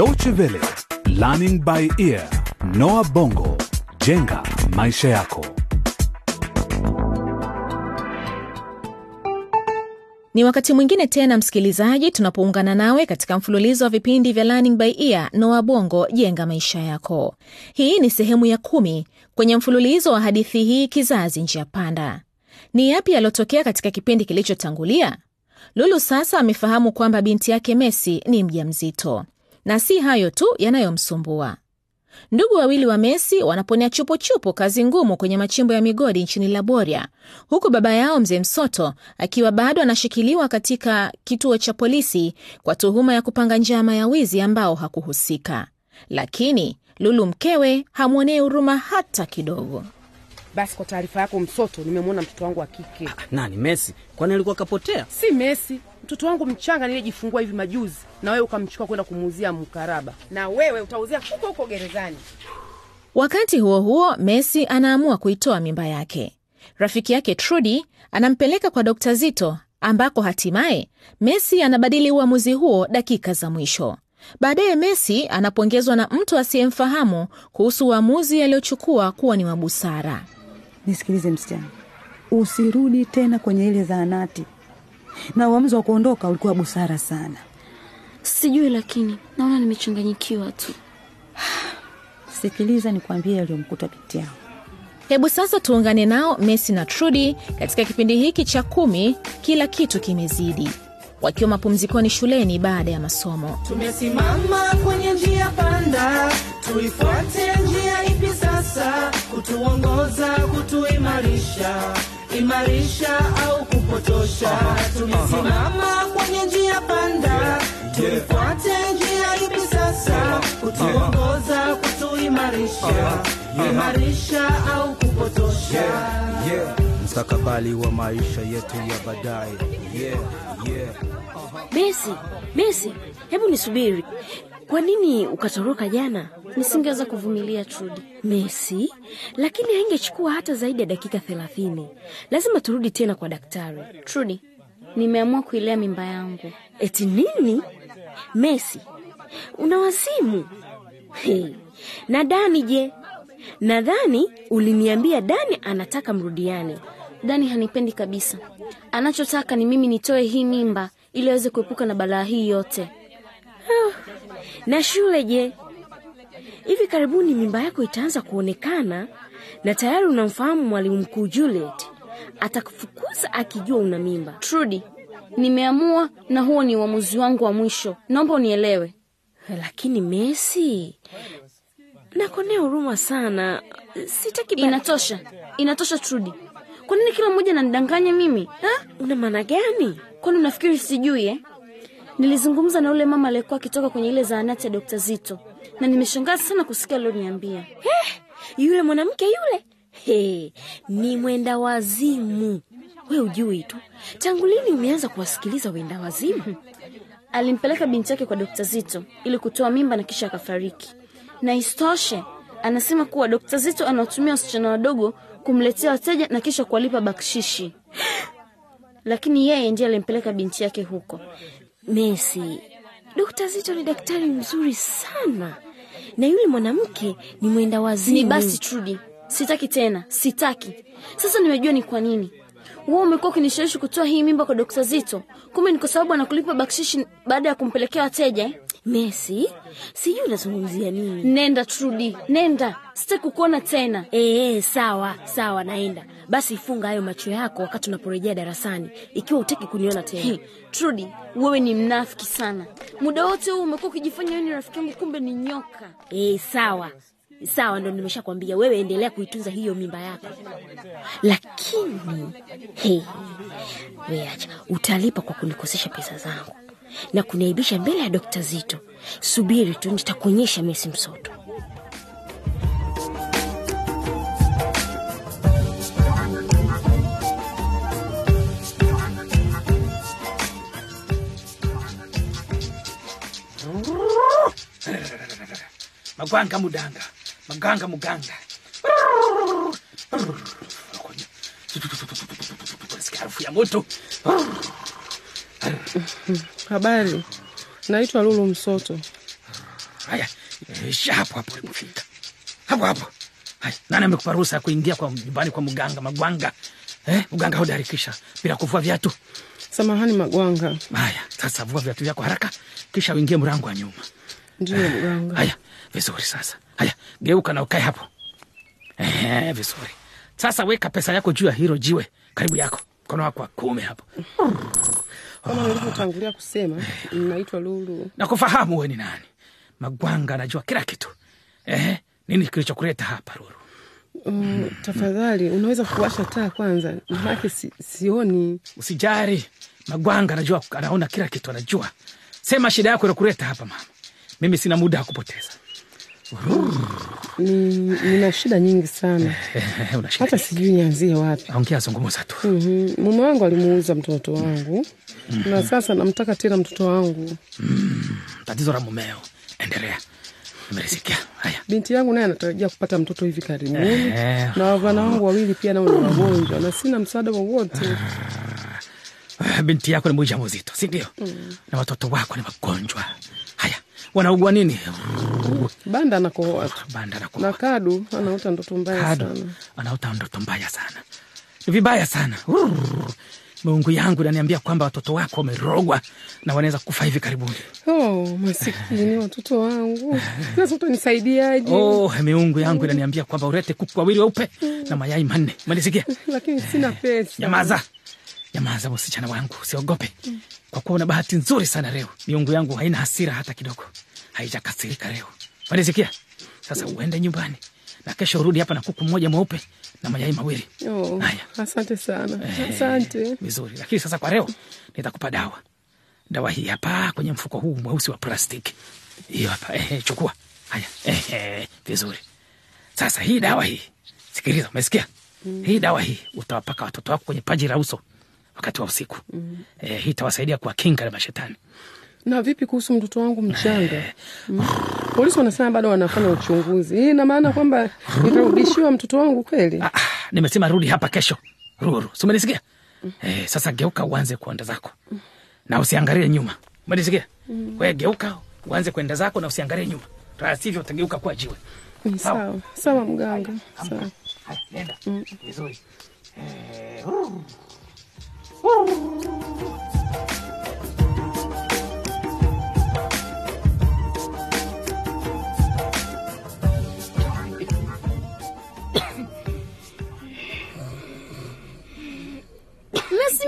Deutsche Welle, Learning by Ear, Noah Bongo, jenga maisha yako. Ni wakati mwingine tena msikilizaji, tunapoungana nawe katika mfululizo wa vipindi vya Learning by Ear Noah Bongo, jenga maisha yako. Hii ni sehemu ya kumi kwenye mfululizo wa hadithi hii, kizazi njia panda. Ni yapi yaliyotokea katika kipindi kilichotangulia? Lulu sasa amefahamu kwamba binti yake Messi ni mjamzito, na si hayo tu yanayomsumbua. Ndugu wawili wa Messi wanaponea chupuchupu kazi ngumu kwenye machimbo ya migodi nchini Laboria, huku baba yao mzee Msoto akiwa bado anashikiliwa katika kituo cha polisi kwa tuhuma ya kupanga njama ya wizi ambao hakuhusika. Lakini Lulu mkewe hamwonee huruma hata kidogo. Basi kwa taarifa yako Msoto, nimemwona mtoto wangu wa kike. Nani Messi? Kwani alikuwa kapotea? Si Messi, mtoto wangu mchanga niliyejifungua hivi majuzi, na wewe ukamchukua kwenda kumuuzia mkaraba, na wewe utauzia huko huko gerezani. Wakati huo huo, Messi anaamua kuitoa mimba yake. Rafiki yake Trudy anampeleka kwa Dr. Zito ambako hatimaye Messi anabadili uamuzi huo dakika za mwisho. Baadaye Messi anapongezwa na mtu asiyemfahamu kuhusu uamuzi aliyochukua kuwa ni wa busara. Nisikilize msichana, usirudi tena kwenye ile zahanati, na uamuzi wa kuondoka ulikuwa busara sana. Sijui, lakini naona nimechanganyikiwa tu. Sikiliza nikwambie yaliyomkuta binti yao. Hebu sasa tuungane nao Messi na Trudi katika kipindi hiki cha kumi, kila kitu kimezidi, wakiwa mapumzikoni shuleni baada ya masomo. Tumesimama kwenye njia panda, tuifuate njia ipi sasa? Kutuongoza, kutuimarisha, imarisha au kupotosha? Tumesimama kwenye njia panda, tuifuate njia ipi sasa? Kutuongoza, kutuimarisha, imarisha au kupotosha? Mstakabali wa maisha yetu ya baadaye yeah, yeah. Besi, Besi, hebu nisubiri. Kwa nini ukatoroka jana? Nisingeweza kuvumilia Trudi. Messi, lakini haingechukua hata zaidi ya dakika thelathini. Lazima turudi tena kwa daktari. Trudi, nimeamua kuilea mimba yangu. Eti nini? Messi, una wazimu? Hey. Na Dani je? Nadhani uliniambia Dani anataka mrudiane. Dani hanipendi kabisa. Anachotaka ni mimi nitoe hii mimba ili aweze kuepuka na balaa hii yote. Na shule je? Hivi karibuni mimba yako itaanza kuonekana, na tayari unamfahamu mwalimu mkuu Juliet. Atakufukuza akijua una mimba. Trudy, nimeamua na huo ni uamuzi wangu wa mwisho. Naomba unielewe. Lakini Messi, nakonea huruma sana. Sitaki. Inatosha, inatosha Trudy. Kwa nini kila mmoja ananidanganya mimi ha? Una maana gani? Kwani unafikiri sijui eh? Nilizungumza na yule mama aliyekuwa akitoka kwenye ile zahanati ya Dokta Zito na nimeshangaa sana kusikia alioniambia. Yule mwanamke yule He, ni mwenda wazimu. We ujui tu, tangu lini umeanza kuwasikiliza wenda wazimu? Alimpeleka binti yake kwa Dokta Zito ili kutoa mimba na kisha akafariki. Na istoshe anasema kuwa Dokta Zito anawatumia wasichana wadogo kumletea wateja na kisha kuwalipa bakshishi. Lakini yeye ndiye alimpeleka binti yake huko. Messi, Dokta Zito ni daktari mzuri sana, na yule mwanamke ni mwenda wazimu. Ni basi Trudy, sitaki tena, sitaki. Sasa nimejua ni kwa nini wewe umekuwa ukinishawishi kutoa hii mimba kwa Dokta Zito. Kumbe ni kwa sababu anakulipa bakshishi baada ya kumpelekea wateja eh? Messi, sijui unazungumzia nini. Nenda Trudi, nenda, sitaki kukuona tena. Ee, sawa sawa, naenda basi. Funga hayo macho yako wakati unaporejea darasani, ikiwa utaki kuniona tena. Hey, Trudi, wewe ni mnafiki sana. Muda wote huu umekuwa ukijifanya wewe ni rafiki yangu, kumbe ni nyoka. Ee, sawa sawa, ndo nimeshakwambia wewe, endelea kuitunza hiyo mimba yako, lakini hey, weacha, utalipa kwa kunikosesha pesa zangu na kuniaibisha mbele ya Dokta Zito. Subiri tu, nitakuonyesha Mesi Msoto. magwanga mudanga maganga muganga harufu ya moto Habari, naitwa Lulu Msoto. haya isha hapo hapo ulipofika hapo hapo. Haya nani amekupa ruhusa ya kuingia kwa nyumbani kwa mganga magwanga? Eh, mganga hodarikisha bila kuvua viatu. Samahani Magwanga. haya sasa vua viatu vyako haraka kisha uingie mrango wa nyuma. Ndio mganga. haya vizuri sasa. Haya geuka na ukae hapo. Eh, vizuri. Sasa weka pesa yako juu ya hilo jiwe karibu yako. Mkono wako wa kuume hapo Kama nilivyotangulia kusema, naitwa Lulu. nakufahamu we ni nani? Magwanga anajua kila kitu. Eh, nini kilichokuleta hapa Lulu? Um, tafadhali unaweza kuwasha taa kwanza, maanake si, sioni. usijari magwanga anajua anaona kila kitu anajua. Sema shida yako inakuleta hapa mama. Mimi sina muda wa kupoteza Ni, nina shida nyingi sana, hata sijui nianzie wapi. ongea zungumza tu. Mhm. Mume wangu alimuuza mtoto wangu. Na sasa namtaka tena mtoto wangu. tatizo la mumeo. Endelea. Nimerisikia. Haya. Binti yangu naye anatarajia kupata mtoto hivi karibuni, Eh. na wavulana wangu wawili pia nao ni wagonjwa na sina msaada wowote. Ah, binti yako ni mjamzito si ndio? Na watoto wako ni magonjwa haya wanaugua nini? Banda anakohoa tu banda na na Kadu anaota ndoto mbaya kadu sana. anaota ndoto mbaya sana. Ni vibaya sana. Mungu yangu naniambia kwamba watoto wako wamerogwa na wanaweza kufa hivi karibuni. Oh, masikini watoto wangu, sasa utanisaidiaje? oh, miungu yangu inaniambia kwamba urete kuku wawili weupe na mayai manne. Umenisikia? Lakini sina pesa. nyamaza nyamaza msichana wangu usiogope. Kwa kuwa una bahati nzuri sana leo miungu yangu haina hasira hata kidogo. Haijakasirika leo. Umenisikia sasa uende nyumbani na kesho urudi hapa na kuku mmoja mweupe na mayai mawili. Oh, Haya. asante sana, Eh, asante. vizuri. Lakini sasa kwa leo nitakupa dawa. Dawa hii hapa kwenye mfuko huu mweusi wa plastiki hiyo hapa. Eh, chukua. Haya. Eh, eh, vizuri. Sasa hii dawa hii sikiliza umesikia? Mm. hii dawa hii utawapaka watoto wako kwenye paji la uso wakati wa usiku. Mm. eh, hii itawasaidia kuwakinga na mashetani. Na vipi kuhusu mtoto wangu mchanga? Mm. Polisi wanasema bado wanafanya uchunguzi. Hii ina maana kwamba nitarudishiwa mtoto wangu kweli? ah, nimesema rudi hapa kesho. Ruru sumenisikia eh, sasa geuka uanze kuenda zako. Na usiangalie nyuma. Umenisikia? Mm. Wewe geuka uanze kwenda zako na usiangalie nyuma. La sivyo utageuka kuwa jiwe. Sawa, sawa. Mganga, sawa. Nenda. Vizuri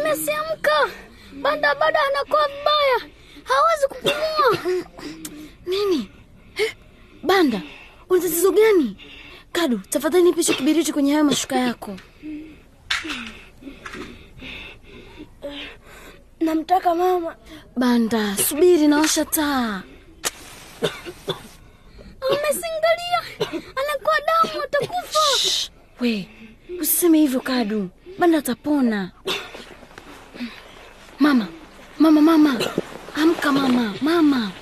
Mesi, amka! Banda bado anakuwa vibaya, hawezi kupumua. Nini? Banda, una tatizo gani? Kadu, tafadhali nipe kibiriti kwenye hayo mashuka yako. Namtaka mama. Banda, subiri nawasha taa. Amesingalia, anakuwa damu, atakufa. We, usiseme hivyo Kadu, Banda atapona. Mama, mama, mama, amka mama, mama,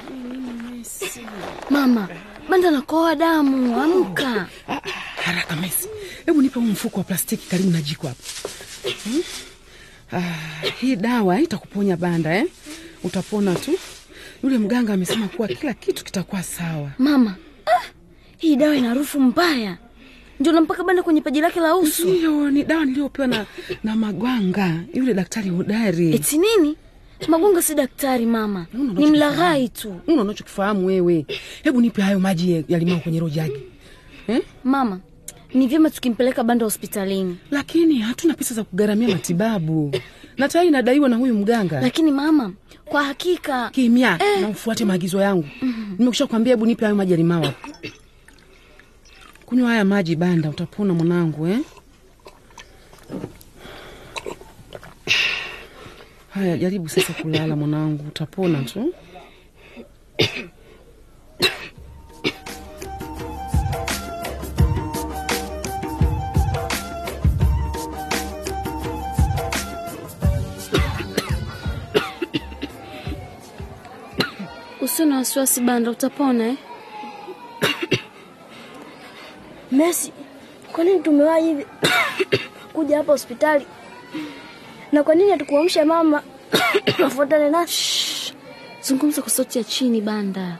mama, Banda anakoa damu, amka. Haraka Messi, hebu nipe huu mfuko wa plastiki karibu na jiko hapo. Hmm? Ah, hii dawa itakuponya Banda eh? Utapona tu. Yule mganga amesema kuwa kila kitu kitakuwa sawa. Mama, ah, hii dawa ina harufu mbaya, ndio nampaka Banda kwenye paji lake la uso. Hiyo ni dawa niliyopewa na, na Magwanga, yule daktari hodari. Eti nini? Magonga si daktari mama, ni mlaghai tu. Una unachokifahamu wewe. Hebu nipe hayo maji yalimao kwenye roho yake Eh? Mama, ni vyema tukimpeleka Banda hospitalini. Lakini hatuna pesa za kugharamia matibabu. Na tayari inadaiwa na huyu mganga. Lakini mama, kwa hakika Kimya na ufuate maagizo yangu. Nimekusha kwambia hebu nipe hayo maji alimawa. Kunywa haya maji Banda, utapona mwanangu eh? Haya, jaribu sasa kulala mwanangu, utapona tu. Usio na wasiwasi Banda, utapona eh? Messi, kwa nini tumewahi hivi kuja hapa hospitali? Na kwa nini hatukuamsha mama afuatane nasi? Zungumza kwa sauti ya chini Banda.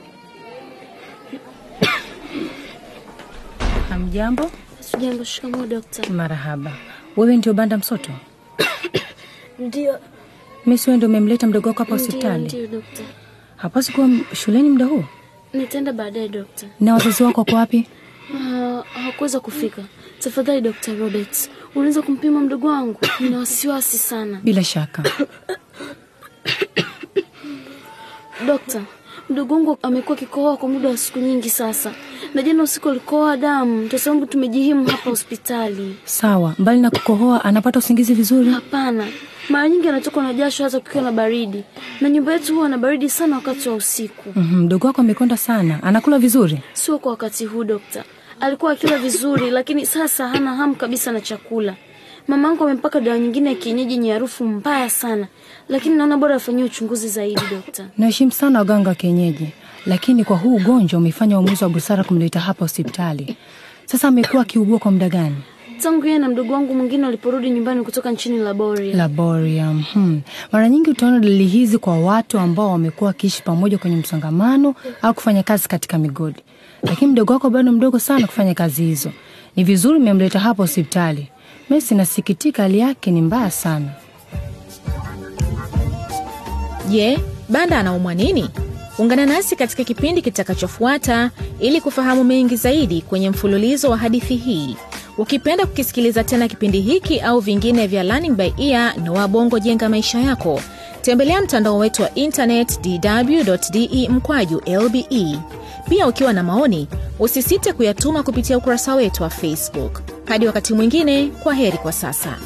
Hamjambo. Sijambo. Shikamoo dokta. Marahaba. Wewe ndio Banda Msoto? Ndio. Messi, wewe ndio umemleta mdogo wako hapa Ndio, hospitali? ndio dokta. Hapaswi kuwa shuleni muda huu. Nitaenda baadaye dokta. Na wazazi wako wako wapi? Ah, hawakuweza kufika. Tafadhali Dr. Roberts, unaweza kumpima mdogo wangu? Nina wasiwasi sana. Bila shaka. Dokta, mdogo wangu amekuwa akikohoa kwa muda wa siku nyingi sasa, na jana usiku alikohoa damu, ndio sababu tumejihimu hapa hospitali. Sawa. Mbali na kukohoa, anapata usingizi vizuri? Hapana, mara nyingi anatokwa na jasho hata kukiwa na baridi, na nyumba yetu huwa na baridi sana wakati wa usiku. Mhm, Mdogo wako amekonda sana. Anakula vizuri? Sio kwa wakati huu dokta. Alikuwa akila vizuri, lakini sasa hana hamu kabisa na chakula. yangu amempaka dawa nyingine ya kienyeji yenye harufu mbaya sana, lakini naona bora afanyie uchunguzi zaidi dokta. Naheshimu sana waganga wa kienyeji, lakini kwa huu ugonjwa umefanya uamuzi wa busara kumleta hapa hospitali. Sasa amekuwa akiugua kwa muda gani? Tangu yeye na mdogo wangu mwingine waliporudi nyumbani kutoka nchini Laboria. Laboria. Hmm. Mara nyingi utaona dalili hizi kwa watu ambao wamekuwa wakiishi pamoja kwenye msongamano au kufanya kazi katika migodi, lakini mdogo wako bado mdogo sana kufanya kazi hizo. Ni vizuri umemleta hapa hospitali. Mesi, nasikitika, hali yake ni mbaya sana. Je, Banda anaumwa nini? Ungana nasi katika kipindi kitakachofuata ili kufahamu mengi zaidi kwenye mfululizo wa hadithi hii. Ukipenda kukisikiliza tena kipindi hiki au vingine vya Learning by Ear Noah Bongo Jenga Maisha Yako, tembelea mtandao wetu wa intanet dw.de mkwaju lbe. Pia ukiwa na maoni, usisite kuyatuma kupitia ukurasa wetu wa Facebook. Hadi wakati mwingine, kwa heri kwa sasa.